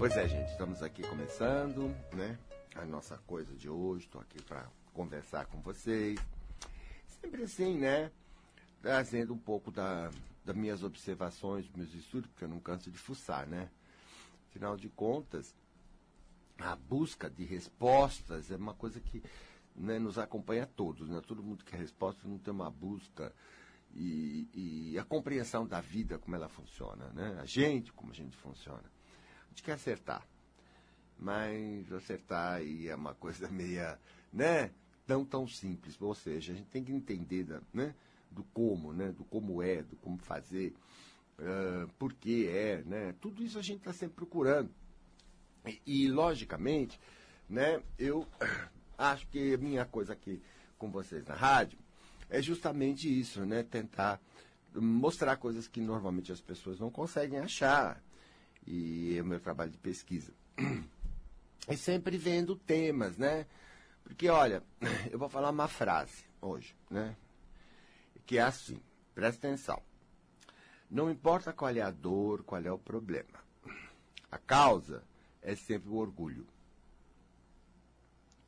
Pois é, gente, estamos aqui começando, né? A nossa coisa de hoje, estou aqui para conversar com vocês. Sempre assim, né? Trazendo um pouco da, das minhas observações, dos meus estudos, porque eu não canso de fuçar, né? Afinal de contas, a busca de respostas é uma coisa que né, nos acompanha a todos, né? Todo mundo quer respostas, não tem uma busca e, e, a compreensão da vida, como ela funciona, né? A gente, como a gente funciona. A gente quer acertar, mas acertar aí é uma coisa meia, né? Tão, tão simples. Ou seja, a gente tem que entender né? do como, né? Do como é, do como fazer, uh, por que é, né? Tudo isso a gente está sempre procurando. E, e, logicamente, né? Eu acho que a minha coisa aqui com vocês na rádio é justamente isso, né? Tentar mostrar coisas que normalmente as pessoas não conseguem achar. E é o meu trabalho de pesquisa. É sempre vendo temas, né? Porque, olha, eu vou falar uma frase hoje, né? Que é assim, presta atenção. Não importa qual é a dor, qual é o problema. A causa é sempre o orgulho.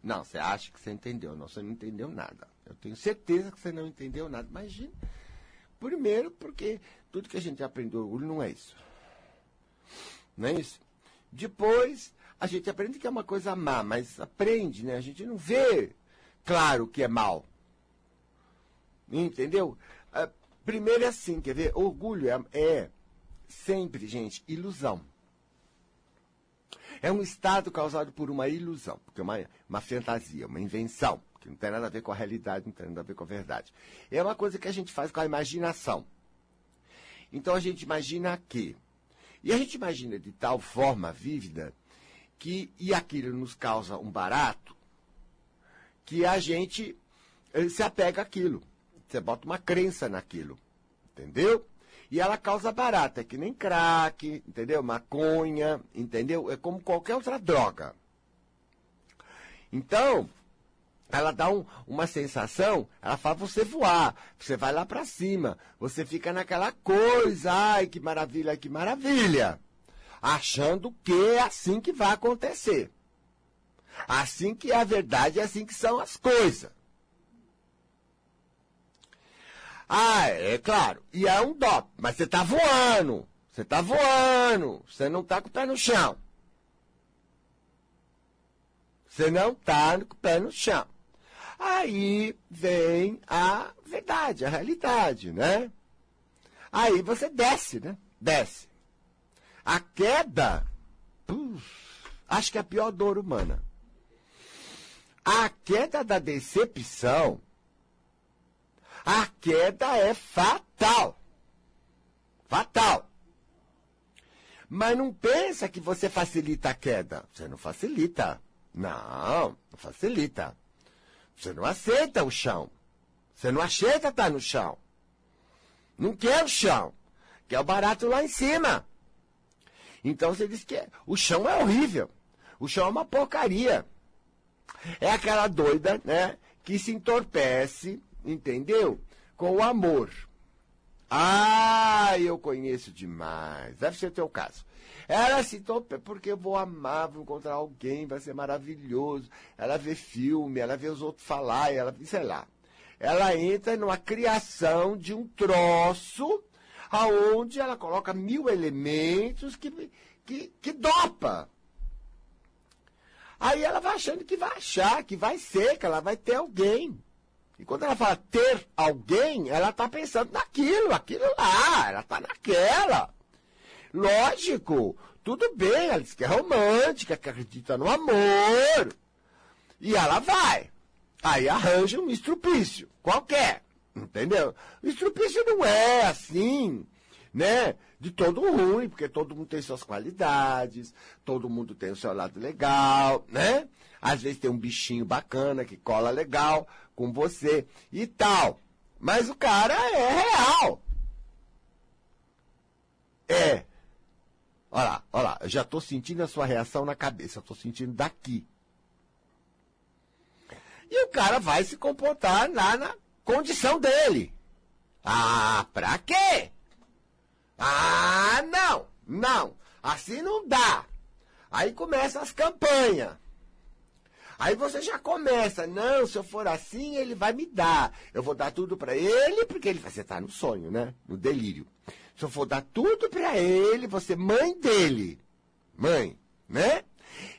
Não, você acha que você entendeu. Não, você não entendeu nada. Eu tenho certeza que você não entendeu nada. Imagina. Primeiro, porque tudo que a gente aprendeu orgulho não é isso. Não é isso? Depois, a gente aprende que é uma coisa má, mas aprende, né? A gente não vê claro que é mal. Entendeu? Uh, primeiro é assim, quer ver? Orgulho é, é sempre, gente, ilusão. É um estado causado por uma ilusão, porque é uma, uma fantasia, uma invenção, que não tem nada a ver com a realidade, não tem nada a ver com a verdade. É uma coisa que a gente faz com a imaginação. Então a gente imagina que. E a gente imagina de tal forma vívida que, e aquilo nos causa um barato, que a gente eh, se apega àquilo. Você bota uma crença naquilo. Entendeu? E ela causa barata, é que nem crack, entendeu? Maconha, entendeu? É como qualquer outra droga. Então, ela dá um, uma sensação, ela faz você voar, você vai lá para cima, você fica naquela coisa, ai que maravilha, que maravilha, achando que é assim que vai acontecer. Assim que é a verdade, é assim que são as coisas. Ah, é claro. E é um dop. Mas você tá voando. Você tá voando. Você não tá com o pé no chão. Você não tá com o pé no chão. Aí vem a verdade, a realidade, né? Aí você desce, né? Desce. A queda, puf, acho que é a pior dor humana. A queda da decepção a queda é fatal. Fatal. Mas não pensa que você facilita a queda. Você não facilita. Não, não facilita. Você não aceita o chão. Você não aceita estar no chão. Não quer o chão. Quer o barato lá em cima. Então você diz que o chão é horrível. O chão é uma porcaria. É aquela doida, né, que se entorpece entendeu? Com o amor. Ah, eu conheço demais. Deve ser o teu caso. Ela se topa porque eu vou amar, vou encontrar alguém, vai ser maravilhoso. Ela vê filme, ela vê os outros falar, ela, sei lá. Ela entra numa criação de um troço aonde ela coloca mil elementos que, que, que dopa. Aí ela vai achando que vai achar, que vai ser, que ela vai ter alguém. E quando ela fala ter alguém, ela está pensando naquilo, aquilo lá, ela está naquela. Lógico, tudo bem, ela diz que é romântica, que acredita no amor. E ela vai. Aí arranja um estrupício, qualquer. Entendeu? O estrupício não é assim, né? De todo ruim, porque todo mundo tem suas qualidades, todo mundo tem o seu lado legal, né? Às vezes tem um bichinho bacana que cola legal com você e tal. Mas o cara é real. É. Olha lá, olha lá, já estou sentindo a sua reação na cabeça, estou sentindo daqui. E o cara vai se comportar lá na condição dele. Ah, pra quê? Ah, não, não, assim não dá. Aí começam as campanhas. Aí você já começa, não, se eu for assim, ele vai me dar. Eu vou dar tudo para ele, porque ele você tá no sonho, né? No delírio. Se eu for dar tudo para ele, você mãe dele. Mãe, né?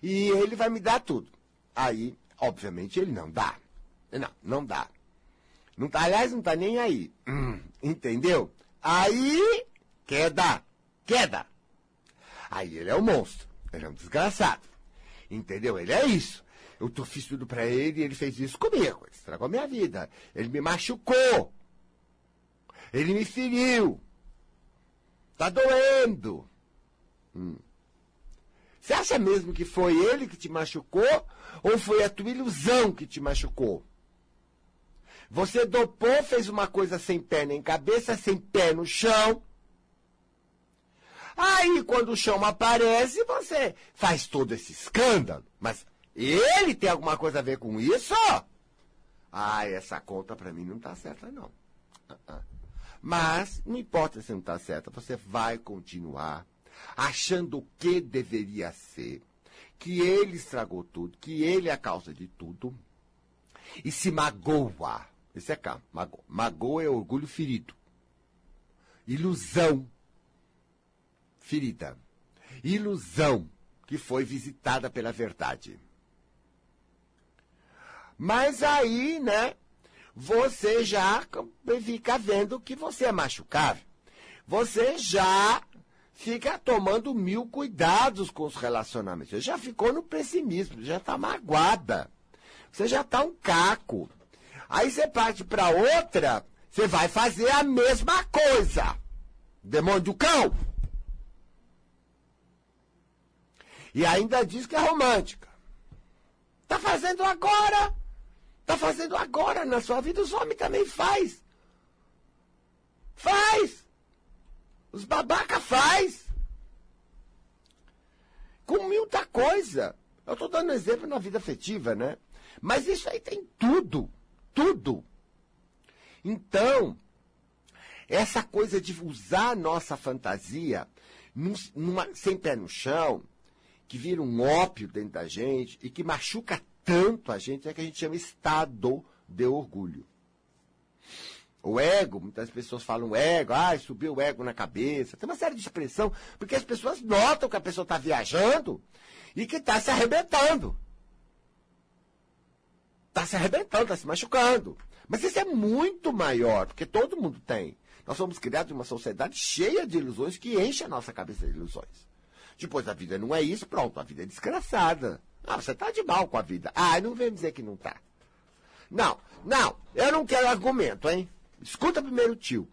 E ele vai me dar tudo. Aí, obviamente, ele não dá. Não, não dá. Não tá, aliás, não tá nem aí. Hum, entendeu? Aí, queda, queda. Aí ele é um monstro. Ele é um desgraçado. Entendeu? Ele é isso. Eu tô, fiz tudo pra ele e ele fez isso comigo. Ele estragou minha vida. Ele me machucou. Ele me feriu. Tá doendo. Hum. Você acha mesmo que foi ele que te machucou ou foi a tua ilusão que te machucou? Você dopou, fez uma coisa sem pé nem cabeça, sem pé no chão. Aí, quando o chão aparece, você faz todo esse escândalo. Mas ele tem alguma coisa a ver com isso? Ah, essa conta para mim não tá certa, não. Uh -uh. Mas, não importa se não tá certa, você vai continuar achando que deveria ser, que ele estragou tudo, que ele é a causa de tudo, e se magoa. Esse é cá, magoa. Magoa é orgulho ferido. Ilusão ferida. Ilusão que foi visitada pela verdade. Mas aí, né, você já fica vendo que você é machucável. Você já fica tomando mil cuidados com os relacionamentos. Você já ficou no pessimismo, já está magoada. Você já está um caco. Aí você parte para outra, você vai fazer a mesma coisa. Demônio do cão. E ainda diz que é romântica. Tá fazendo agora. Tá fazendo agora na sua vida. Os homens também faz. Faz. Os babaca faz. Com muita coisa. Eu estou dando exemplo na vida afetiva, né? Mas isso aí tem tudo. Tudo. Então, essa coisa de usar a nossa fantasia num, numa, sem pé no chão, que vira um ópio dentro da gente e que machuca tanto a gente, é que a gente chama estado de orgulho. O ego, muitas pessoas falam ego, ah, subiu o ego na cabeça. Tem uma série de expressão, porque as pessoas notam que a pessoa está viajando e que está se arrebentando. Está se arrebentando, está se machucando. Mas isso é muito maior, porque todo mundo tem. Nós somos criados em uma sociedade cheia de ilusões que enche a nossa cabeça de ilusões. Depois a vida não é isso, pronto, a vida é desgraçada. Ah, você está de mal com a vida. Ah, não vem dizer que não está. Não, não, eu não quero argumento, hein? Escuta primeiro tio.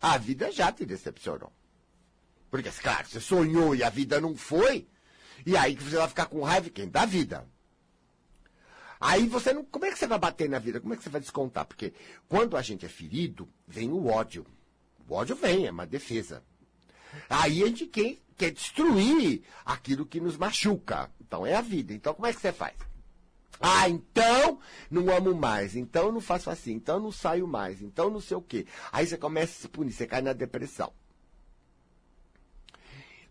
A vida já te decepcionou. Porque, claro, você sonhou e a vida não foi, e aí você vai ficar com raiva quem? Da vida. Aí você não. Como é que você vai bater na vida? Como é que você vai descontar? Porque quando a gente é ferido, vem o ódio. O ódio vem, é uma defesa. Aí a gente quer, quer destruir aquilo que nos machuca. Então é a vida. Então como é que você faz? Ah, então não amo mais, então não faço assim, então não saio mais, então não sei o quê. Aí você começa a se punir, você cai na depressão.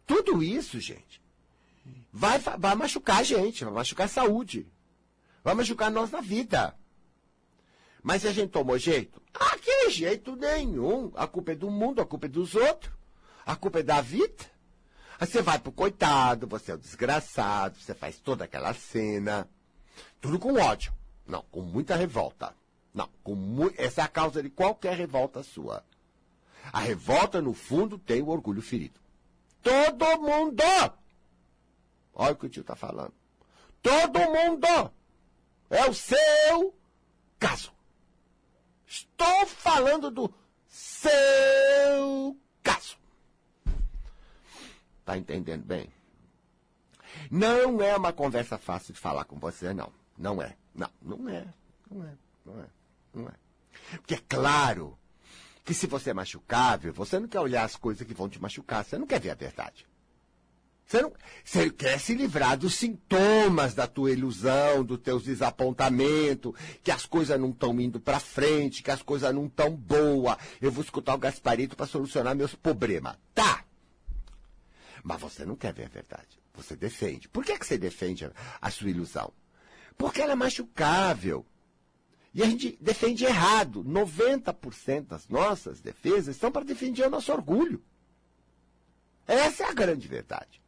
Tudo isso, gente, vai, vai machucar a gente, vai machucar a saúde, vai machucar nós na vida. Mas se a gente tomou jeito? Ah, que jeito nenhum. A culpa é do mundo, a culpa é dos outros. A culpa é da vida. Aí você vai pro coitado, você é o desgraçado, você faz toda aquela cena. Tudo com ódio. Não, com muita revolta. Não, com mu essa é a causa de qualquer revolta sua. A revolta, no fundo, tem o orgulho ferido. Todo mundo! Olha o que o tio está falando. Todo mundo! É o seu caso. Estou falando do seu. Tá entendendo bem? Não é uma conversa fácil de falar com você, não. Não é. Não, não é. Não é. Não é. Não é. Porque é claro que se você é machucável, você não quer olhar as coisas que vão te machucar, você não quer ver a verdade. Você, não, você quer se livrar dos sintomas da tua ilusão, dos teus desapontamentos, que as coisas não estão indo para frente, que as coisas não estão boas. Eu vou escutar o Gasparito para solucionar meus problemas. Tá! Mas você não quer ver a verdade. Você defende. Por que, que você defende a, a sua ilusão? Porque ela é machucável. E a gente defende errado. 90% das nossas defesas estão para defender o nosso orgulho. Essa é a grande verdade.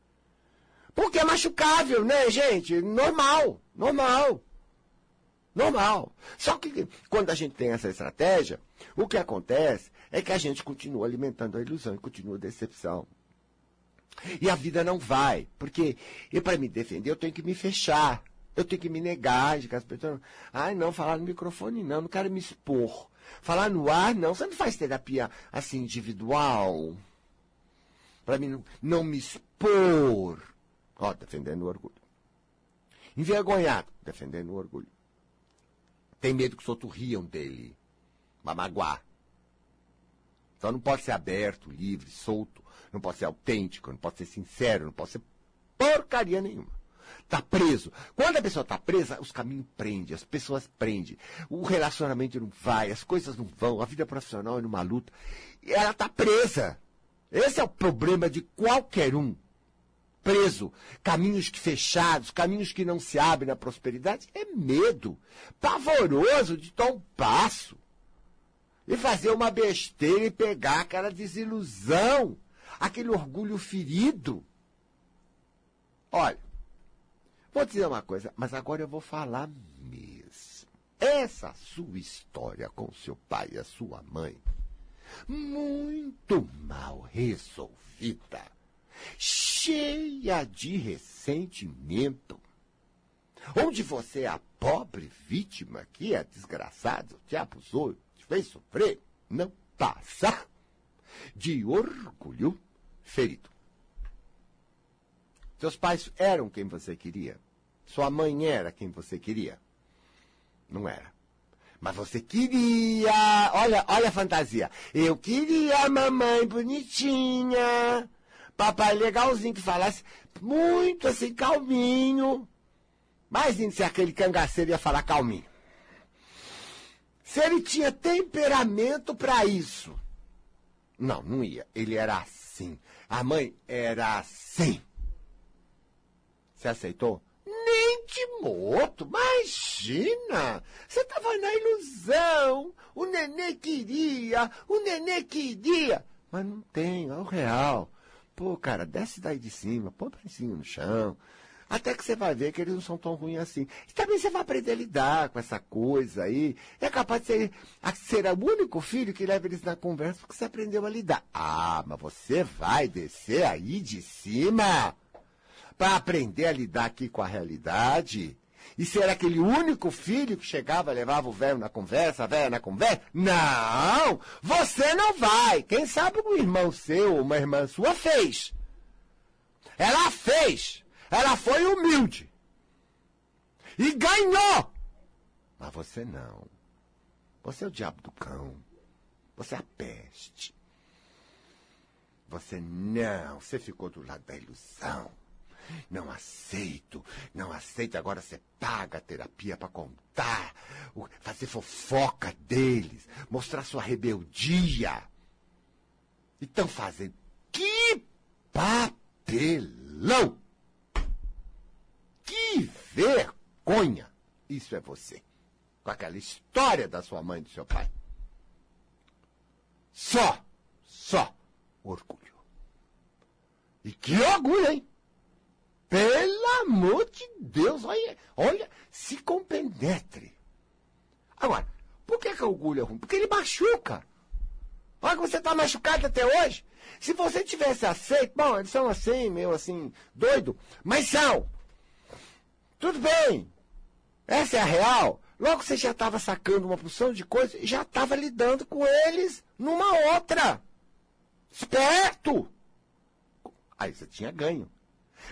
Porque é machucável, né, gente? Normal, normal. Normal. Só que quando a gente tem essa estratégia, o que acontece é que a gente continua alimentando a ilusão e continua a decepção. E a vida não vai, porque para me defender eu tenho que me fechar. Eu tenho que me negar de as pessoas. Ai, não, falar no microfone não, não quero me expor. Falar no ar, não. Você não faz terapia assim individual? Para mim não, não me expor. Ó, defendendo o orgulho. Envergonhado, defendendo o orgulho. Tem medo que os outros riam dele. Vai magoar. Então não pode ser aberto, livre, solto. Não pode ser autêntico, não pode ser sincero, não pode ser porcaria nenhuma. Está preso. Quando a pessoa está presa, os caminhos prendem, as pessoas prendem. O relacionamento não vai, as coisas não vão, a vida profissional é numa luta. E ela está presa. Esse é o problema de qualquer um. Preso, caminhos que fechados, caminhos que não se abrem na prosperidade, é medo. Pavoroso de dar um passo. E fazer uma besteira e pegar aquela desilusão, aquele orgulho ferido. Olha, Vou dizer uma coisa, mas agora eu vou falar mesmo. Essa sua história com seu pai e a sua mãe, muito mal resolvida, cheia de ressentimento, onde você é a pobre vítima que é desgraçado, te abusou, te fez sofrer, não passa de orgulho ferido. Seus pais eram quem você queria. Sua mãe era quem você queria. Não era. Mas você queria. Olha, olha a fantasia. Eu queria a mamãe bonitinha. Papai legalzinho que falasse muito assim, calminho. Imagine se aquele cangaceiro ia falar calminho. Se ele tinha temperamento para isso. Não, não ia. Ele era assim. A mãe era assim. Você aceitou? Nem de morto, imagina! Você estava na ilusão. O nenê queria, o nenê queria. Mas não tem, é o real. Pô, cara, desce daí de cima, põe o no chão. Até que você vai ver que eles não são tão ruins assim. E também você vai aprender a lidar com essa coisa aí. É capaz de ser, ser o único filho que leva eles na conversa porque você aprendeu a lidar. Ah, mas você vai descer aí de cima para aprender a lidar aqui com a realidade? E ser aquele único filho que chegava, levava o velho na conversa, a velha na conversa? Não! Você não vai! Quem sabe um irmão seu uma irmã sua fez. Ela fez! Ela foi humilde. E ganhou! Mas você não. Você é o diabo do cão. Você é a peste. Você não. Você ficou do lado da ilusão. Não aceito, não aceito. Agora você paga a terapia para contar, fazer fofoca deles, mostrar sua rebeldia. E estão fazendo. Que papelão! Que vergonha! Isso é você. Com aquela história da sua mãe e do seu pai. Só, só orgulho. E que orgulho, hein? Pelo amor de Deus, olha, olha, se compenetre. Agora, por que, que orgulho é ruim? Porque ele machuca. Olha que você está machucado até hoje. Se você tivesse aceito, bom, eles são assim, meio assim, doido, mas são. Tudo bem. Essa é a real. Logo você já estava sacando uma porção de coisas e já estava lidando com eles numa outra. Esperto! Aí você tinha ganho.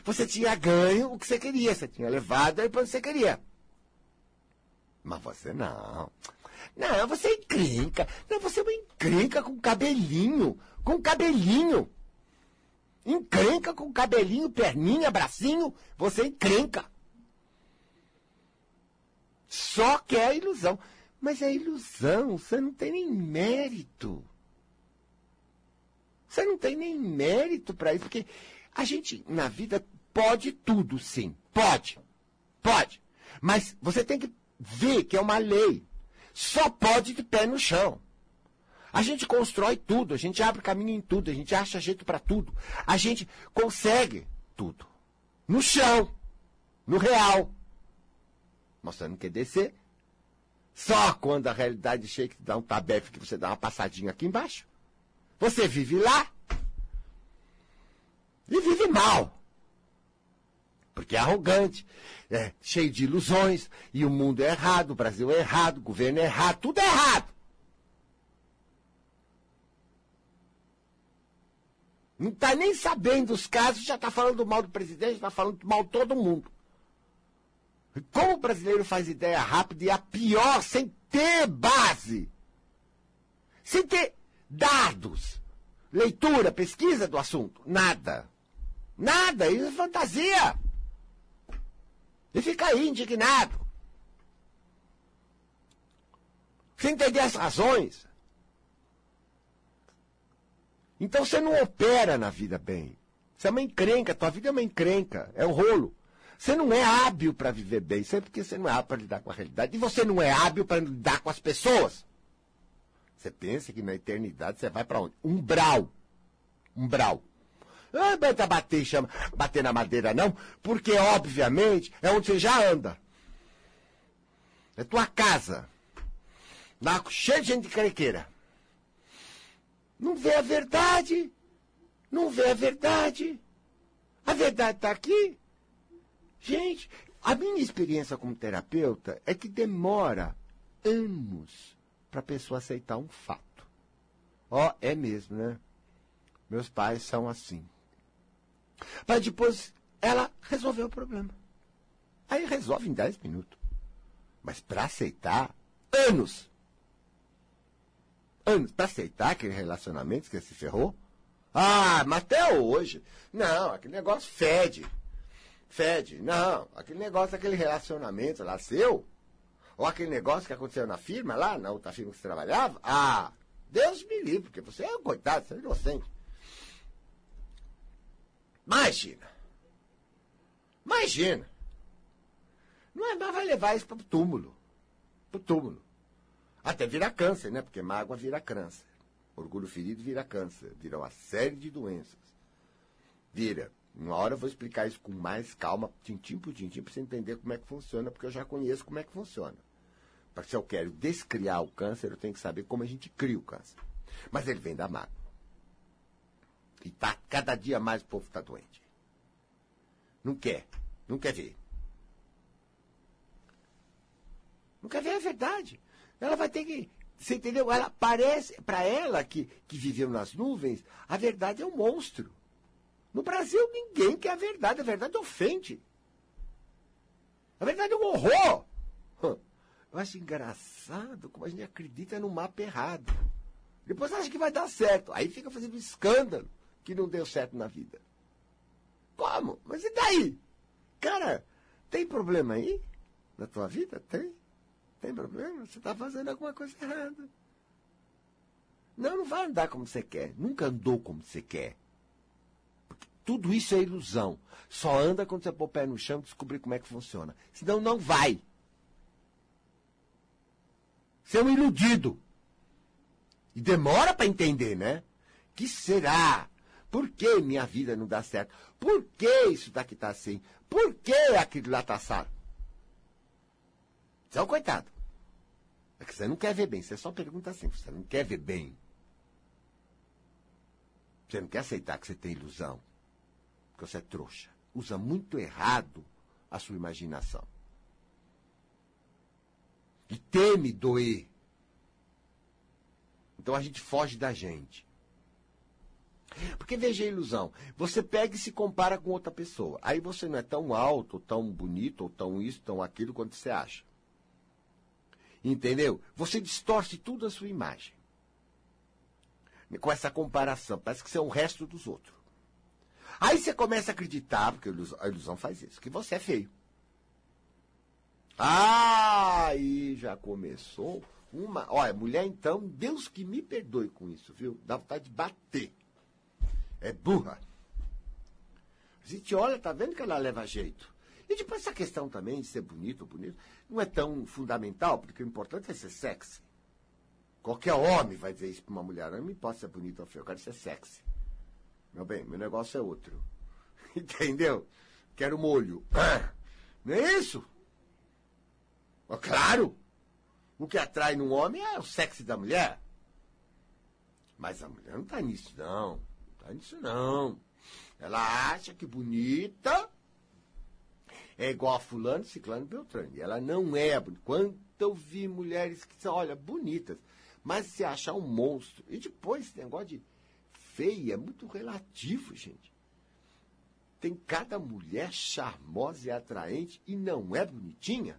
Você tinha ganho o que você queria, você tinha levado aí para você queria. Mas você não. Não, você encrenca. Não, você é uma encrenca com cabelinho. Com cabelinho. Encrenca com cabelinho, perninha, bracinho. Você encrenca. Só que é ilusão. Mas é ilusão. Você não tem nem mérito. Você não tem nem mérito para isso. Porque A gente, na vida, pode tudo, sim. Pode. Pode. Mas você tem que ver que é uma lei. Só pode de pé no chão. A gente constrói tudo, a gente abre caminho em tudo, a gente acha jeito para tudo. A gente consegue tudo. No chão. No real. Mas você não quer descer. Só quando a realidade chega que dá um tabefe que você dá uma passadinha aqui embaixo. Você vive lá. E vive mal. Porque é arrogante, é cheio de ilusões, e o mundo é errado, o Brasil é errado, o governo é errado, tudo é errado. Não está nem sabendo os casos, já está falando mal do presidente, está falando mal de todo mundo. Como o brasileiro faz ideia rápida e a pior, sem ter base, sem ter dados, leitura, pesquisa do assunto, nada. Nada, isso é fantasia. E fica aí indignado. Sem entender as razões. Então você não opera na vida bem. Você é uma encrenca, tua vida é uma encrenca, é um rolo. Você não é hábil para viver bem, sempre porque você não é hábil para lidar com a realidade. E você não é hábil para lidar com as pessoas. Você pensa que na eternidade você vai para onde? Umbral. Umbral. Não adianta bater, chama, bater na madeira, não, porque, obviamente, é onde você já anda. É tua casa. Lá, cheio de gente de carequeira. Não vê a verdade. Não vê a verdade. A verdade está aqui. Gente, a minha experiência como terapeuta é que demora anos para a pessoa aceitar um fato. Ó, oh, é mesmo, né? Meus pais são assim. Para depois ela resolver o problema. Aí resolve em 10 minutos. Mas para aceitar, anos. Anos. Para aceitar aquele relacionamento que se ferrou. Ah, mas até hoje. Não, aquele negócio fede. Fede. Não, aquele negócio, aquele relacionamento lá seu. Ou aquele negócio que aconteceu na firma lá, na outra firma que você trabalhava. Ah, Deus me livre, porque você é um coitado, você é inocente. Imagina. Imagina. Não é, mas vai levar isso para o túmulo. Para o túmulo. Até virar câncer, né? Porque mágoa vira câncer. Orgulho ferido vira câncer. Vira uma série de doenças. Vira. Uma hora eu vou explicar isso com mais calma, tintim por tintim, para você entender como é que funciona, porque eu já conheço como é que funciona. Porque se eu quero descriar o câncer, eu tenho que saber como a gente cria o câncer. Mas ele vem da mágoa. E tá cada dia mais o povo está doente. Não quer. Não quer ver. Não quer ver a verdade. Ela vai ter que. Você entendeu? Ela parece, para ela que, que viveu nas nuvens, a verdade é um monstro. No Brasil, ninguém quer a verdade. A verdade ofende. A verdade é um horror. Eu acho engraçado como a gente acredita no mapa errado. Depois acha que vai dar certo. Aí fica fazendo escândalo que não deu certo na vida. Como? Mas e daí? Cara, tem problema aí na tua vida? Tem? Tem problema? Você está fazendo alguma coisa errada. Não, não vai andar como você quer. Nunca andou como você quer. Tudo isso é ilusão. Só anda quando você pôr o pé no chão e descobrir como é que funciona. Senão não vai. Você é um iludido. E demora para entender, né? Que será? Por que minha vida não dá certo? Por que isso daqui está assim? Por que aquilo lá está assado? Você é um coitado. É que você não quer ver bem. Você só pergunta assim. Você não quer ver bem. Você não quer aceitar que você tem ilusão. Porque você é trouxa. Usa muito errado a sua imaginação. E teme doer. Então a gente foge da gente. Porque veja a ilusão. Você pega e se compara com outra pessoa. Aí você não é tão alto, ou tão bonito, ou tão isso, tão aquilo quanto você acha. Entendeu? Você distorce tudo a sua imagem. Com essa comparação. Parece que você é o resto dos outros. Aí você começa a acreditar, porque a ilusão faz isso, que você é feio. Aí já começou uma. Olha, mulher, então, Deus que me perdoe com isso, viu? Dá vontade de bater é burra. Se te olha, tá vendo que ela leva jeito. E depois essa questão também de ser bonito ou bonito não é tão fundamental, porque o importante é ser sexy. Qualquer homem vai dizer isso para uma mulher. Não me importa ser bonito ou feio, eu quero ser sexy. Meu bem, meu negócio é outro. Entendeu? Quero molho. Não é isso? Claro! O que atrai num homem é o sexo da mulher. Mas a mulher não está nisso, não. Não está nisso, não. Ela acha que bonita é igual a fulano, ciclano, beltrano. E ela não é bonita. Quanto eu vi mulheres que são, olha, bonitas, mas se achar um monstro. E depois esse negócio de feia é muito relativo, gente. Tem cada mulher charmosa e atraente e não é bonitinha.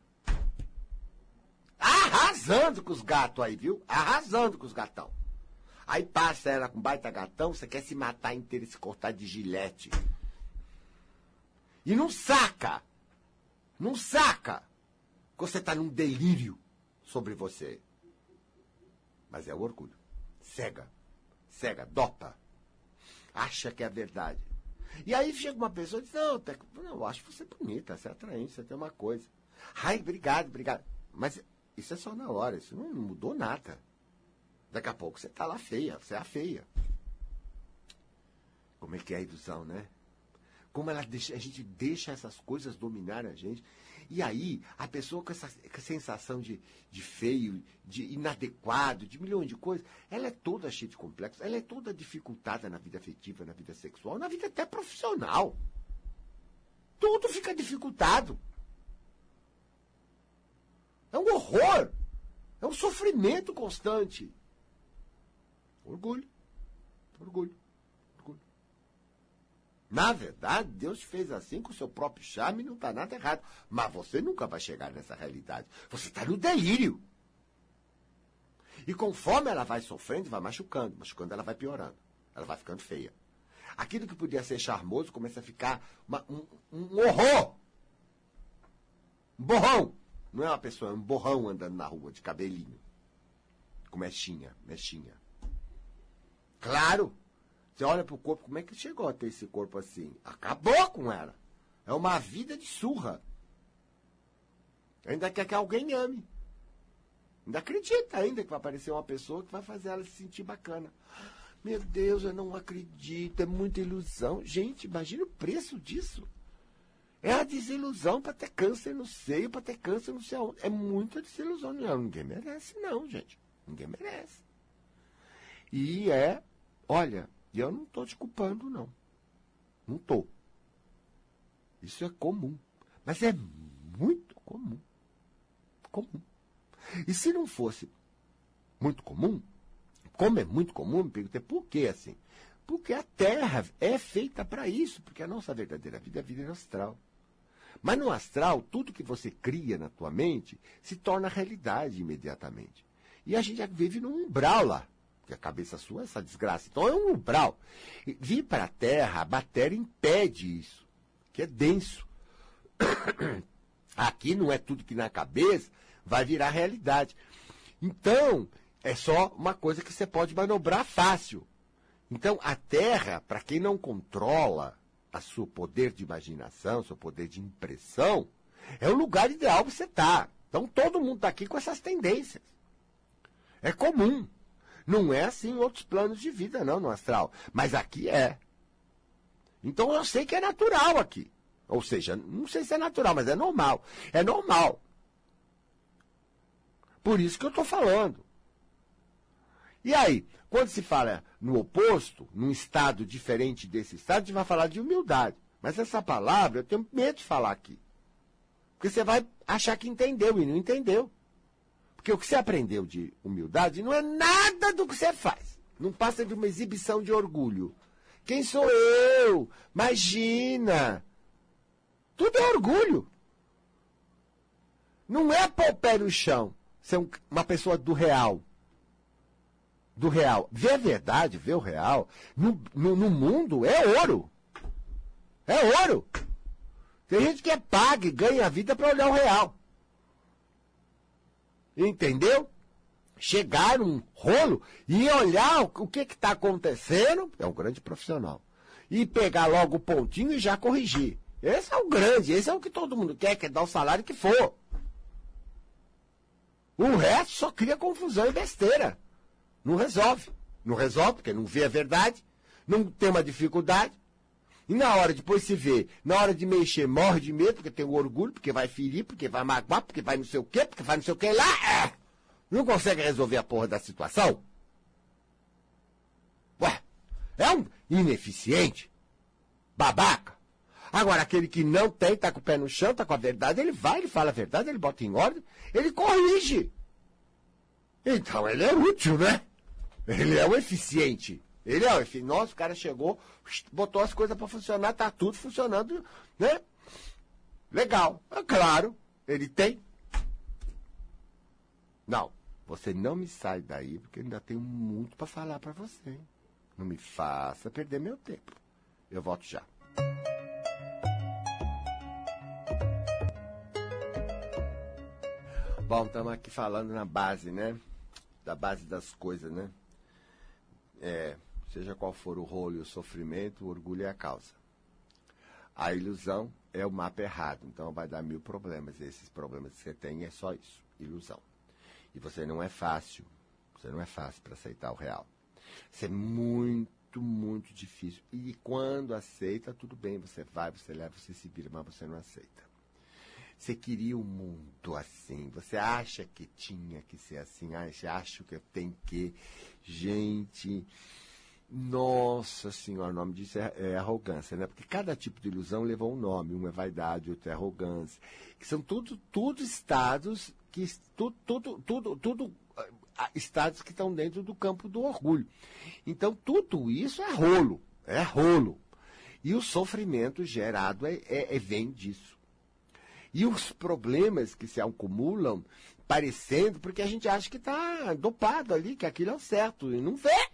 Arrasando com os gatos aí, viu? Arrasando com os gatão. Aí passa ela com baita gatão, você quer se matar inteiro e se cortar de gilete. E não saca. Não saca. Que você está num delírio sobre você. Mas é o orgulho. Cega. Cega, dopa. Acha que é verdade. E aí chega uma pessoa e diz, não, eu acho você bonita, você é atraente, você tem uma coisa. Ai, obrigado, obrigado. Mas isso é só na hora, isso não, não mudou nada. Daqui a pouco você está lá feia, você é a feia. Como é que é a ilusão, né? Como ela deixa, a gente deixa essas coisas dominarem a gente. E aí, a pessoa com essa, sensação de, de feio, de inadequado, de milhões de coisas, ela é toda cheia de complexos, ela é toda dificultada na vida afetiva, na vida sexual, na vida até profissional. Tudo fica dificultado. É um horror. É um sofrimento constante. Orgulho. Orgulho. Na verdade, Deus fez assim com o seu próprio charme e não está nada errado. Mas você nunca vai chegar nessa realidade. Você está no delírio. E conforme ela vai sofrendo, vai machucando. Machucando, ela vai piorando. Ela vai ficando feia. Aquilo que podia ser charmoso começa a ficar uma, um, um horror. Um borrão. Não é uma pessoa, é um borrão andando na rua de cabelinho. Com mechinha, mechinha. Claro! Você olha pro corpo, como é que chegou a ter esse corpo assim? Acabou com ela. É uma vida de surra. Ainda quer que alguém ame. Ainda acredita ainda que vai aparecer uma pessoa que vai fazer ela se sentir bacana. Meu Deus, eu não acredito, é muita ilusão. Gente, imagina o preço disso. É a desilusão para ter câncer no seio, para ter câncer no céu. É muita desilusão. Não, ninguém merece, não, gente. Ninguém merece. E é, olha, eu não estou te culpando, não. Não estou. Isso é comum. Mas é muito comum. Comum. E se não fosse muito comum, como é muito comum, me perguntei por que assim? Porque a Terra é feita para isso, porque a nossa verdadeira vida é a vida astral. Mas no astral, tudo que você cria na tua mente se torna realidade imediatamente. E a gente já vive num umbral lá. A cabeça sua é essa desgraça. Então é um umbral. Vir para a Terra, a matéria impede isso, que é denso. Aqui não é tudo que na cabeça vai virar realidade. Então, é só uma coisa que você pode manobrar fácil. Então, a Terra, para quem não controla a seu poder de imaginação, seu poder de impressão, é o lugar ideal para você estar. Tá. Então todo mundo está aqui com essas tendências. É comum. Não é assim em outros planos de vida, não, no astral. Mas aqui é. Então eu sei que é natural aqui. Ou seja, não sei se é natural, mas é normal. É normal. Por isso que eu estou falando. E aí, quando se fala no oposto, num estado diferente desse estado, a gente vai falar de humildade. Mas essa palavra eu tenho medo de falar aqui. Porque você vai achar que entendeu e não entendeu. Porque o que você aprendeu de humildade não é nada do que você faz. Não passa de uma exibição de orgulho. Quem sou eu? Imagina! Tudo é orgulho. Não é pôr o pé no chão, ser uma pessoa do real do real. Ver a verdade, ver o real, no, no, no mundo é ouro. É ouro. Tem gente que é paga e ganha a vida para olhar o real. Entendeu? Chegar num rolo e olhar o que está acontecendo é um grande profissional. e pegar logo o pontinho e já corrigir. Esse é o grande, esse é o que todo mundo quer, quer dar o salário que for. O resto só cria confusão e besteira. Não resolve. Não resolve, porque não vê a verdade, não tem uma dificuldade. E na hora depois se vê, na hora de mexer, morre de medo, porque tem o orgulho, porque vai ferir, porque vai magoar, porque vai não sei o quê, porque vai não sei o quê lá. É. Não consegue resolver a porra da situação? Ué, é um ineficiente, babaca. Agora, aquele que não tem, tá com o pé no chão, tá com a verdade, ele vai, ele fala a verdade, ele bota em ordem, ele corrige. Então ele é útil, né? Ele é o eficiente. Ele é o eficiente. Nossa, o cara chegou, botou as coisas para funcionar, tá tudo funcionando, né? Legal. É claro, ele tem. Não, você não me sai daí, porque ainda tenho muito para falar para você. Não me faça perder meu tempo. Eu volto já. Bom, estamos aqui falando na base, né? Da base das coisas, né? É, seja qual for o rolo e o sofrimento, o orgulho é a causa. A ilusão é o mapa errado, então vai dar mil problemas. Esses problemas que você tem é só isso, ilusão. E você não é fácil, você não é fácil para aceitar o real. Isso é muito, muito difícil. E quando aceita, tudo bem, você vai, você leva, você se vira, mas você não aceita. Você queria o um mundo assim. Você acha que tinha que ser assim. Acha, acha que eu tenho que. Gente. Nossa senhora, o nome disso é, é, arrogância, né? Porque cada tipo de ilusão levou um nome. Um é vaidade, outro é arrogância. Que são tudo, tudo estados que. Tudo, tudo, tudo, tudo estados que estão dentro do campo do orgulho. Então, tudo isso é rolo. É rolo. E o sofrimento gerado é, é, é vem disso. E os problemas que se acumulam parecendo, porque a gente acha que está dopado ali, que aquilo é o certo, e não vê.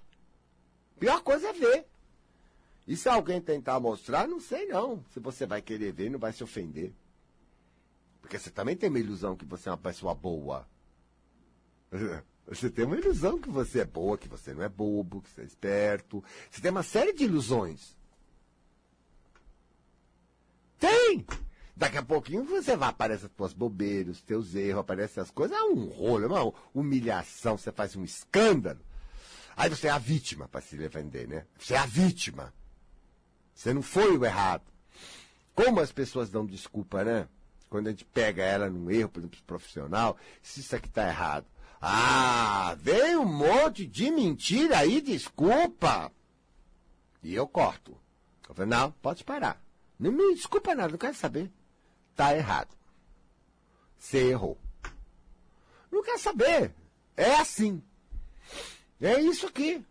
Pior coisa é ver. E se alguém tentar mostrar, não sei não. Se você vai querer ver, não vai se ofender. Porque você também tem uma ilusão que você é uma pessoa boa. Você tem uma ilusão que você é boa, que você não é bobo, que você é esperto. Você tem uma série de ilusões. Tem! Daqui a pouquinho você vai, aparece as tuas bobeiras, os teus erros, aparecem as coisas, é um rolo, é uma humilhação, você faz um escândalo. Aí você é a vítima para se defender, né? Você é a vítima. Você não foi o errado. Como as pessoas dão desculpa, né? Quando a gente pega ela num erro, por exemplo, profissional, se isso aqui está errado. Ah, vem um monte de mentira aí, desculpa. E eu corto. Eu falo, não, pode parar. Não me desculpa nada, não quero saber está errado. Você errou. Não quer saber. É assim. É isso aqui.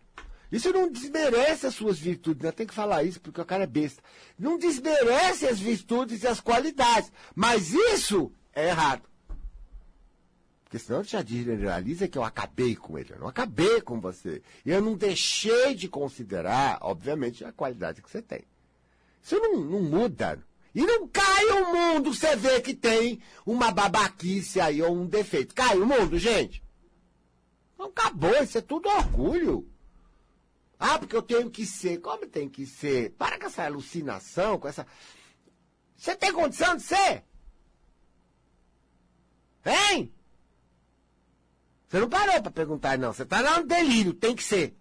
Isso não desmerece as suas virtudes. Não tem que falar isso porque o cara é besta. Não desmerece as virtudes e as qualidades. Mas isso é errado. Porque senão já generaliza que eu acabei com ele. Eu não acabei com você. Eu não deixei de considerar, obviamente, a qualidade que você tem. Isso não, não muda. E não cai o mundo, você vê que tem uma babaquice aí ou um defeito. Cai o mundo, gente? Não acabou, isso é tudo orgulho. Ah, porque eu tenho que ser. Como tem que ser? Para com essa alucinação, com essa. Você tem condição de ser? Hein? Você não parou para perguntar, não. Você está lá no delírio, tem que ser.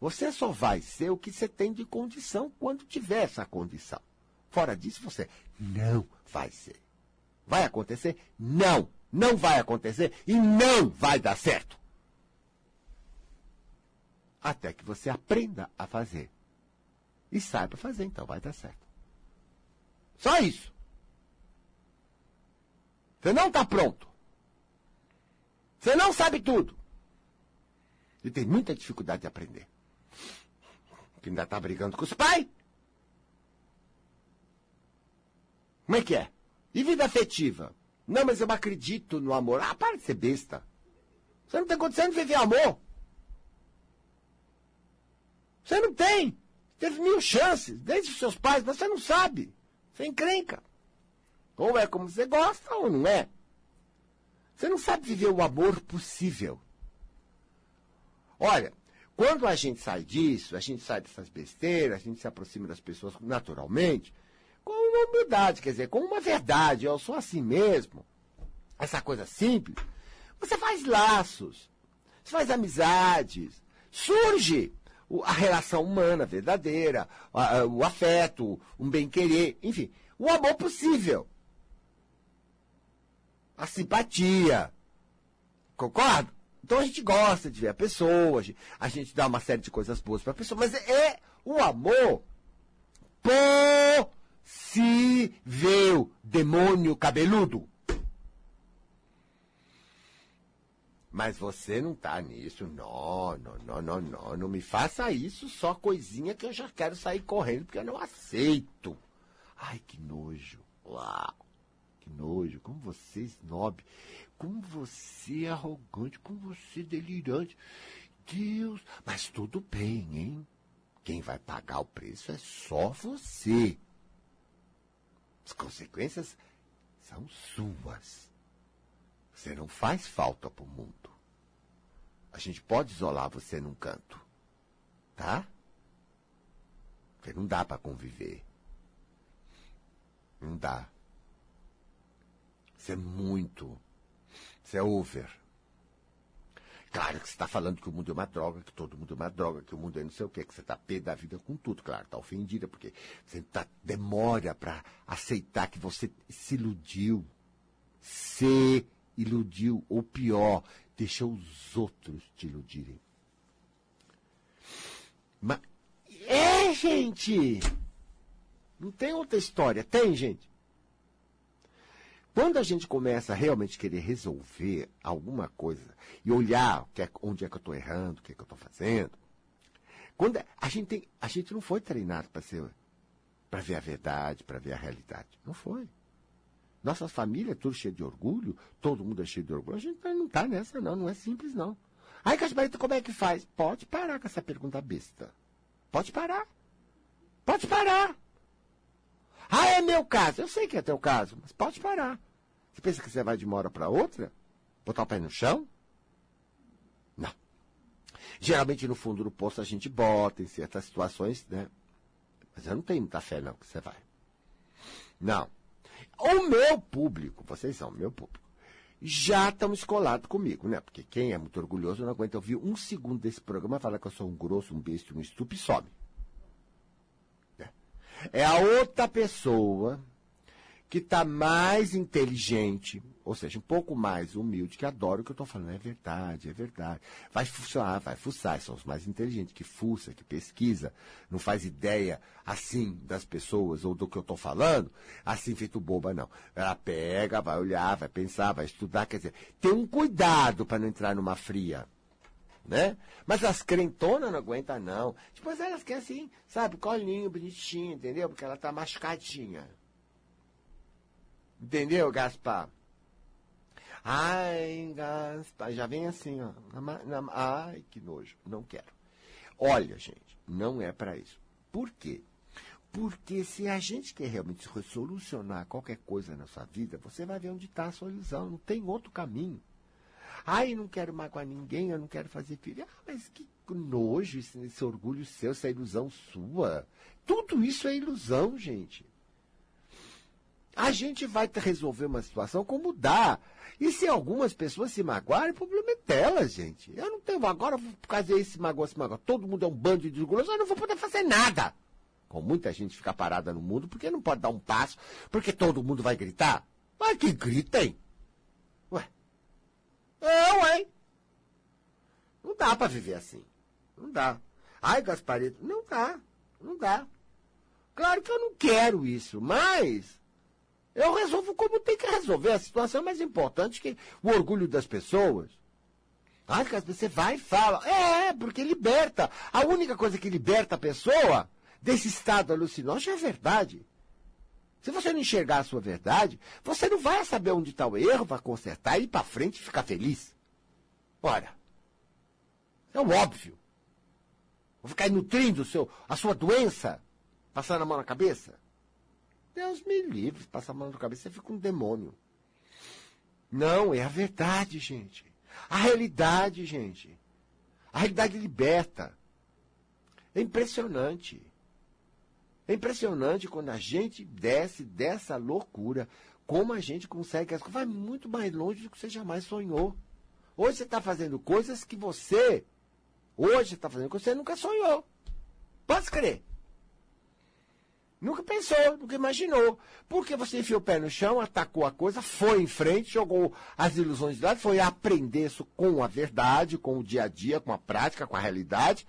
Você só vai ser o que você tem de condição quando tiver essa condição. Fora disso, você não vai ser. Vai acontecer? Não. Não vai acontecer e não vai dar certo. Até que você aprenda a fazer. E saiba fazer, então vai dar certo. Só isso. Você não está pronto. Você não sabe tudo. E tem muita dificuldade de aprender que ainda tá brigando com os pais. Como é que é? E vida afetiva? Não, mas eu acredito no amor. Ah, para de ser besta. Você não tem condição de viver amor. Você não tem. Teve mil chances, desde os seus pais, mas você não sabe. Você encrenca. Ou é como você gosta, ou não é. Você não sabe viver o amor possível. Olha, Quando a gente sai disso, a gente sai dessas besteiras, a gente se aproxima das pessoas naturalmente, uma humildade, quer dizer, com uma verdade, eu sou assim mesmo. Essa coisa simples. Você faz laços, você faz amizades, surge a relação humana verdadeira, o afeto, um bem-querer, enfim, o amor possível. A simpatia. Concordo? Então a gente gosta de ver a pessoa, a gente dá uma série de coisas boas para a pessoa, mas é o amor possível, demônio cabeludo. Mas você não tá nisso. Não, não, não, não, não. Não me faça isso só coisinha que eu já quero sair correndo, porque eu não aceito. Ai, que nojo. Uau. Que nojo. Como você, snob. Como você é arrogante. Como você é delirante. Deus. Mas tudo bem, hein? Quem vai pagar o preço é só você. As consequências são suas. Você não faz falta para o mundo. A gente pode isolar você num canto. Tá? Porque não dá para conviver. Não dá. Você é muito. Você é over. Claro que você está falando que o mundo é uma droga, que todo mundo é uma droga, que o mundo é não sei o quê, que você está pé da vida com tudo. Claro, está ofendida, porque você tá, demora para aceitar que você se iludiu. Se iludiu, ou pior, deixou os outros te iludirem. Mas, é, gente! Não tem outra história. Tem, gente? Quando a gente começa a realmente querer resolver alguma coisa e olhar é, onde é que eu estou errando, o que é que eu estou fazendo, quando a gente, tem, a gente não foi treinado para ver a verdade, para ver a realidade. Não foi. Nossa família é tudo cheio de orgulho, todo mundo é cheio de orgulho. A gente não está nessa, não, não é simples, não. Aí, Casbarita, como é que faz? Pode parar com essa pergunta besta. Pode parar. Pode parar. Ah, é meu caso. Eu sei que é teu caso, mas pode parar. Você pensa que você vai de uma hora para outra? Botar o pé no chão? Não. Geralmente no fundo do poço a gente bota em certas situações, né? Mas eu não tenho muita fé, não, que você vai. Não. O meu público, vocês são meu público, já estão escolados comigo, né? Porque quem é muito orgulhoso não aguenta ouvir um segundo desse programa falar que eu sou um grosso, um besta, um estúpido e some. É. é a outra pessoa que está mais inteligente, ou seja, um pouco mais humilde, que adora o que eu estou falando. É verdade, é verdade. Vai fuçar, vai fuçar. São os mais inteligentes, que fuça, que pesquisa, não faz ideia assim das pessoas ou do que eu estou falando, assim feito boba, não. Ela pega, vai olhar, vai pensar, vai estudar, quer dizer, tem um cuidado para não entrar numa fria. Né? Mas as crentonas não aguentam, não. Tipo, elas querem assim, sabe, colinho bonitinho, entendeu? Porque ela tá machucadinha. Entendeu, Gaspar? Ai, Gaspar, já vem assim, ó. Ai, que nojo, não quero. Olha, gente, não é para isso. Por quê? Porque se a gente quer realmente solucionar qualquer coisa na sua vida, você vai ver onde está a solução. Não tem outro caminho. Ai, não quero magoar ninguém, eu não quero fazer filho. Ah, mas que nojo esse, esse orgulho seu, essa ilusão sua. Tudo isso é ilusão, gente. A gente vai resolver uma situação como dá. E se algumas pessoas se magoarem, o problema é delas, gente. Eu não tenho agora, por causa desse magoa, se magoa. Todo mundo é um bando de desgostosos, eu não vou poder fazer nada. Com muita gente fica parada no mundo, porque não pode dar um passo, porque todo mundo vai gritar. Mas que gritem. Ué. Eu, hein? Não dá para viver assim. Não dá. Ai, Gasparito, não dá. Não dá. Claro que eu não quero isso, mas eu resolvo como tem que resolver. A situação é mais importante que o orgulho das pessoas. Ah, você vai e fala. É, porque liberta. A única coisa que liberta a pessoa desse estado alucinógeno é a verdade. Se você não enxergar a sua verdade, você não vai saber onde está o erro, vai consertar, ir para frente e ficar feliz. Ora, é o óbvio. Vou ficar nutrindo seu, a sua doença, passando a mão na cabeça. Deus me livre, passa a mão na cabeça, você fica um demônio. Não, é a verdade, gente. A realidade, gente. A realidade liberta. É impressionante. É impressionante quando a gente desce dessa loucura, como a gente consegue. Vai muito mais longe do que você jamais sonhou. Hoje você está fazendo coisas que você. Hoje está fazendo coisas que você nunca sonhou. Pode crer. Nunca pensou, nunca imaginou. Porque você enfiou o pé no chão, atacou a coisa, foi em frente, jogou as ilusões de lado, foi aprender isso com a verdade, com o dia a dia, com a prática, com a realidade,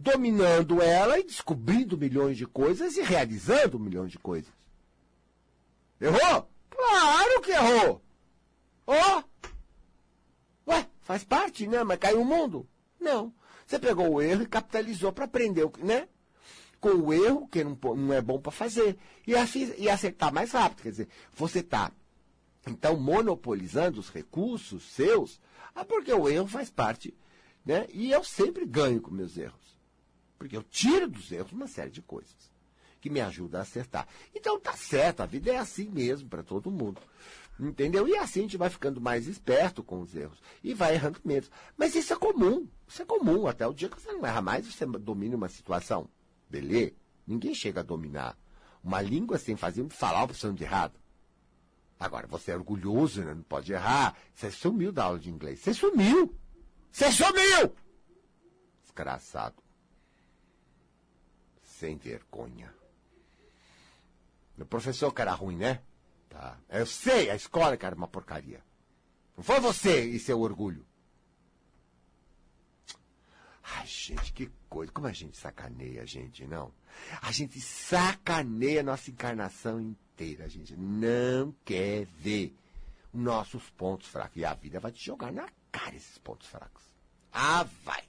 dominando ela e descobrindo milhões de coisas e realizando milhões de coisas. Errou? Claro que errou! Ó! Oh. Ué, faz parte, né? Mas caiu o mundo? Não. Você pegou o erro e capitalizou para aprender, né? Com o erro, que não, não é bom para fazer, e, e acertar mais rápido. Quer dizer, você está, então, monopolizando os recursos seus, ah, porque o erro faz parte. Né? E eu sempre ganho com meus erros. Porque eu tiro dos erros uma série de coisas que me ajudam a acertar. Então tá certo, a vida é assim mesmo para todo mundo. Entendeu? E assim a gente vai ficando mais esperto com os erros. E vai errando menos. Mas isso é comum. Isso é comum. Até o dia que você não erra mais, você domina uma situação. Belê, ninguém chega a dominar. Uma língua sem fazer falar o que de errado. Agora, você é orgulhoso, né? não pode errar. Você sumiu da aula de inglês. Você sumiu! Você sumiu! Desgraçado. Sem vergonha. O professor que era ruim, né? Tá. Eu sei, a escola que era uma porcaria. Não foi você e seu orgulho. Ai, gente, que coisa. Como a gente sacaneia a gente, não? A gente sacaneia a nossa encarnação inteira. A gente não quer ver nossos pontos fracos. E a vida vai te jogar na cara esses pontos fracos. Ah, vai.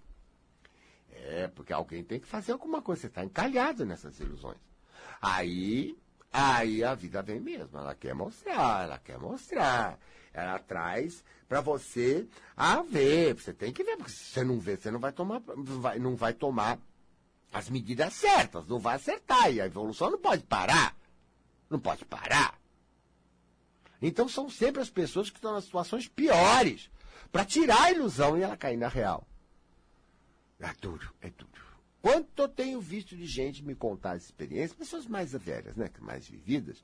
É, porque alguém tem que fazer alguma coisa. Você está encalhado nessas ilusões. Aí, aí a vida vem mesmo. Ela quer mostrar, ela quer mostrar. Ela traz para você a ver. Você tem que ver, porque se você não vê, você não vai tomar, vai, não vai tomar as medidas certas, não vai acertar. E a evolução não pode parar. Não pode parar. Então são sempre as pessoas que estão nas situações piores para tirar a ilusão e ela cair na real. É duro, é duro. Quanto eu tenho visto de gente me contar essa experiência, pessoas mais velhas, né, mais vividas,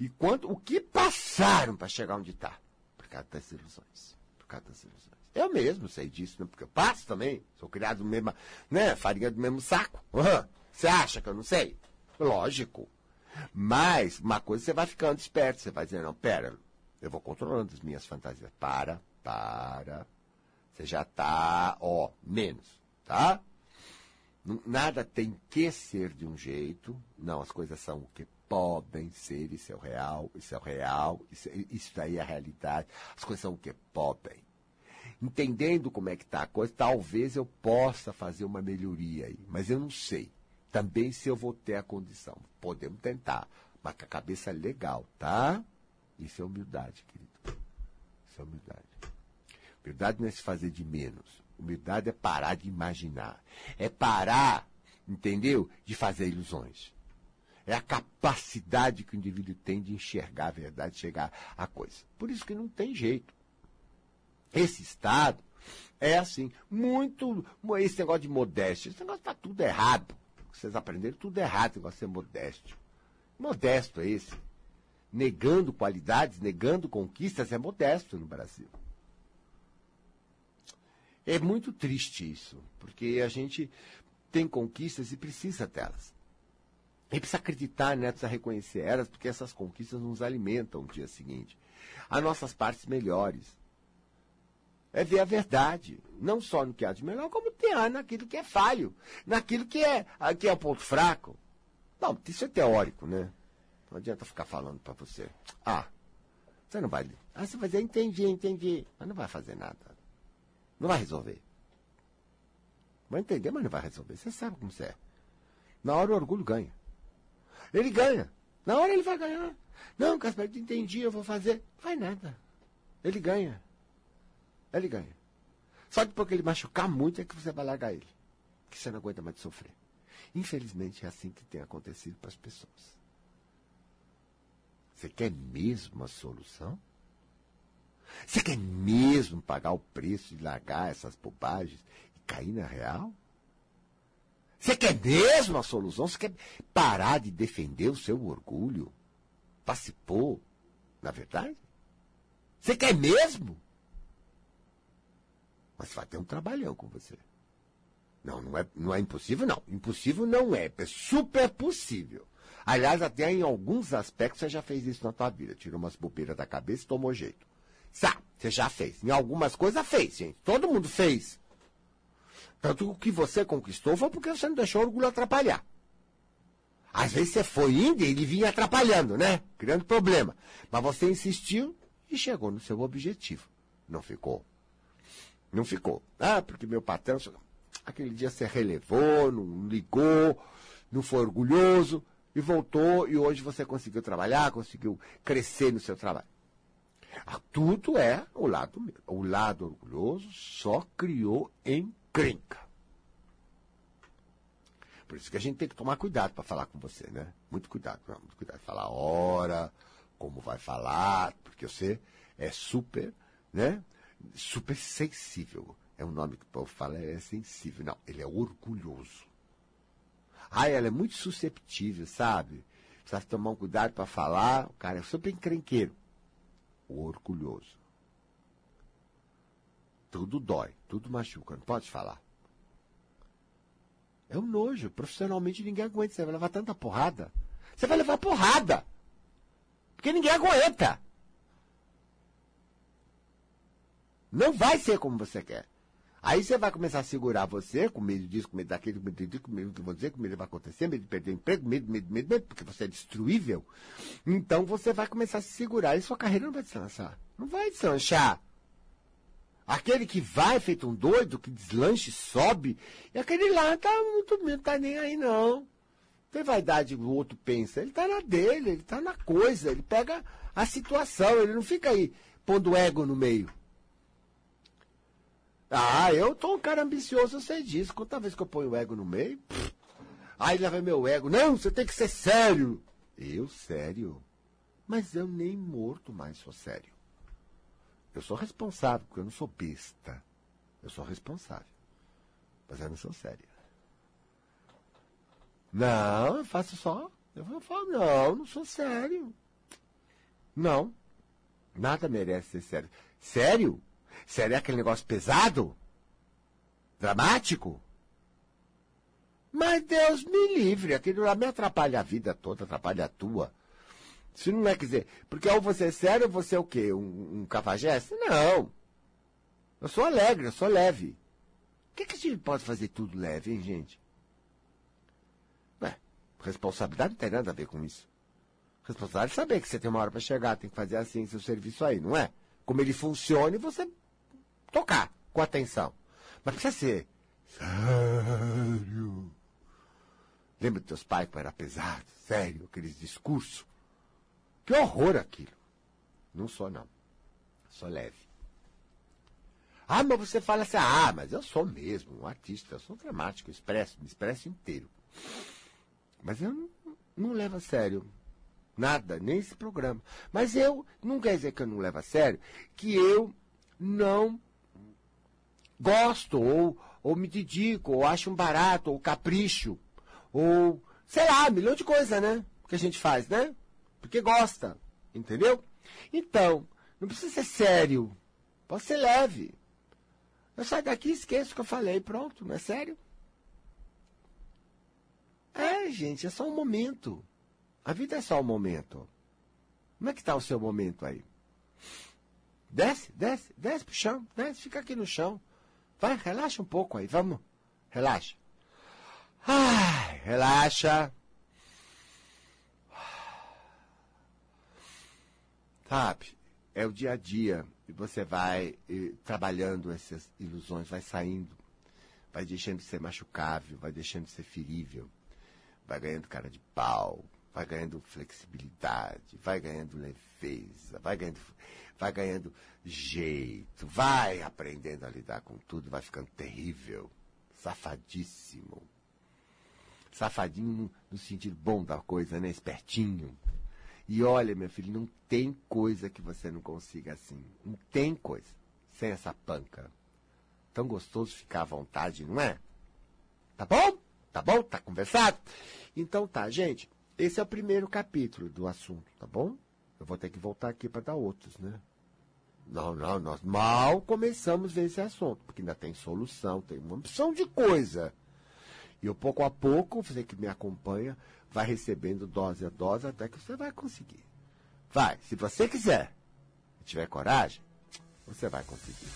e quanto, o que passaram para chegar onde está? Por causa das ilusões. Por causa das ilusões. Eu mesmo sei disso, né? porque eu passo também. Sou criado no mesmo, né? Farinha do mesmo saco. Você uhum. acha que eu não sei? Lógico. Mas, uma coisa você vai ficando esperto. Você vai dizer, não, pera, eu vou controlando as minhas fantasias. Para, para. Você já está, ó, menos, tá? Nada tem que ser de um jeito. Não, as coisas são o que podem ser, isso é o real, isso é o real, isso, isso daí é a realidade. As coisas são o que podem. Entendendo como é que está a coisa, talvez eu possa fazer uma melhoria aí, mas eu não sei. Também se eu vou ter a condição. Podemos tentar, mas com a cabeça legal, tá? Isso é humildade, querido. Isso é humildade. Humildade não é se fazer de menos. Humildade é parar de imaginar. É parar, entendeu? De fazer ilusões. É a capacidade que o indivíduo tem de enxergar a verdade, chegar à coisa. Por isso que não tem jeito. Esse estado é assim, muito. Esse negócio de modéstia, esse negócio está tudo errado. Vocês aprenderam tudo errado, esse negócio de ser modesto. Modesto é esse. Negando qualidades, negando conquistas, é modesto no Brasil. É muito triste isso, porque a gente tem conquistas e precisa delas. E precisa acreditar nelas, precisa reconhecer elas, porque essas conquistas nos alimentam no dia seguinte. As nossas partes melhores. É ver a verdade. Não só no que há de melhor, como tem há naquilo que é falho. Naquilo que é, que é o ponto fraco. Não, isso é teórico, né? Não adianta ficar falando para você. Ah, você não vai. Ah, você vai dizer, entendi, entendi. Mas não vai fazer nada. Não vai resolver. Vai entender, mas não vai resolver. Você sabe como você é. Na hora o orgulho ganha. Ele ganha. Na hora ele vai ganhar. Não, Casper, entendi, eu vou fazer. Vai nada. Ele ganha. Ele ganha. Só que ele machucar muito é que você vai largar ele. Que você não aguenta mais de sofrer. Infelizmente é assim que tem acontecido para as pessoas. Você quer mesmo a solução? Você quer mesmo pagar o preço de largar essas bobagens e cair na real? Você quer mesmo a solução? Você quer parar de defender o seu orgulho? Participou, na verdade? Você quer mesmo? Mas vai ter um trabalhão com você. Não, não é, não é impossível, não. Impossível não é. É super possível. Aliás, até em alguns aspectos você já fez isso na tua vida. Tirou umas bobeiras da cabeça e tomou jeito. Sabe, você já fez. Em algumas coisas fez, gente. Todo mundo fez. Tanto que o que você conquistou foi porque você não deixou o orgulho atrapalhar. Às vezes você foi indo e ele vinha atrapalhando, né? Criando problema. Mas você insistiu e chegou no seu objetivo. Não ficou. Não ficou. Ah, porque meu patrão. Aquele dia você relevou, não ligou, não foi orgulhoso e voltou e hoje você conseguiu trabalhar, conseguiu crescer no seu trabalho. Ah, tudo é o lado o lado orgulhoso só criou encrenca. Por isso que a gente tem que tomar cuidado para falar com você, né? Muito cuidado, muito cuidado. Falar a hora, como vai falar, porque você é super, né? Super sensível. É um nome que o povo fala, é sensível. Não, ele é orgulhoso. Ah, ela é muito susceptível, sabe? Precisa tomar um cuidado para falar. O cara é super encrenqueiro. O orgulhoso. Tudo dói, tudo machuca, não pode falar. É um nojo. Profissionalmente ninguém aguenta. Você vai levar tanta porrada. Você vai levar porrada. Porque ninguém aguenta. Não vai ser como você quer. Aí você vai começar a segurar você, com medo disso, com medo daquilo, com medo disso, com medo do que vou dizer, com medo que vai acontecer, medo de perder o emprego, medo, medo, medo, medo, porque você é destruível. Então você vai começar a se segurar e sua carreira não vai deslanchar. Não vai deslanchar. Aquele que vai feito um doido, que deslanche, sobe, e aquele lá tá muito, não tá nem aí não. Tem vaidade o outro pensa. Ele tá na dele, ele tá na coisa, ele pega a situação, ele não fica aí pondo ego no meio. Ah, eu tô um cara ambicioso, eu sei disso. Quanta vez que eu ponho o ego no meio, pff, aí leva meu ego. Não, você tem que ser sério. Eu, sério? Mas eu nem morto mais sou sério. Eu sou responsável, porque eu não sou besta. Eu sou responsável. Mas eu não sou sério. Não, eu faço só. Eu falo, não, não sou sério. Não. Nada merece ser sério. Sério? Sério é aquele negócio pesado? Dramático? Mas Deus me livre, aquilo lá me atrapalha a vida toda, atrapalha a tua. Se não é, quer dizer, porque ou você é sério ou você é o quê? Um, um cafajeste? Não. Eu sou alegre, eu sou leve. Por que, que a gente pode fazer tudo leve, hein, gente? Ué, responsabilidade não tem nada a ver com isso. Responsabilidade é saber que você tem uma hora para chegar, tem que fazer assim seu serviço aí, não é? Como ele funciona e você tocar com atenção. Mas precisa ser sério. Lembra dos teus pais que era pesado, sério, aqueles discursos? Que horror aquilo. Não sou, não. Sou leve. Ah, mas você fala assim, ah, mas eu sou mesmo um artista, eu sou dramático, eu expresso, me expresso inteiro. Mas eu não, não levo a sério nada, nem esse programa. Mas eu, não quer dizer que eu não levo a sério, que eu não gosto, ou, ou me dedico, ou acho um barato, ou capricho, ou sei lá, milhão de coisas, né? Que a gente faz, né? Porque gosta, entendeu? Então, não precisa ser sério, pode ser leve. Eu saio daqui e esqueço o que eu falei, pronto, não é sério? É, gente, é só um momento. A vida é só um momento. Como é que está o seu momento aí? Desce, desce, desce pro chão, desce, fica aqui no chão. Vai, relaxa um pouco aí, vamos. Relaxa. Ai, relaxa. Sabe, é o dia a dia. E você vai e, trabalhando essas ilusões, vai saindo, vai deixando de ser machucável, vai deixando de ser ferível, vai ganhando cara de pau, vai ganhando flexibilidade, vai ganhando leveza, vai ganhando vai ganhando jeito, vai aprendendo a lidar com tudo, vai ficando terrível, safadíssimo. Safadinho no, no sentido bom da coisa, né? Espertinho. E olha, meu filho, não tem coisa que você não consiga assim. Não tem coisa. Sem essa panca. Tão gostoso ficar à vontade, não é? Tá bom? Tá bom? Tá conversado? Então tá, gente. Esse é o primeiro capítulo do assunto, tá bom? Eu vou ter que voltar aqui para dar outros, né? Não, não, nós mal começamos ver esse assunto, porque ainda tem solução, tem uma opção de coisa. E eu, pouco a pouco, você que me acompanha, vai recebendo dose a dose até que você vai conseguir. Vai, se você quiser, tiver coragem, você vai conseguir.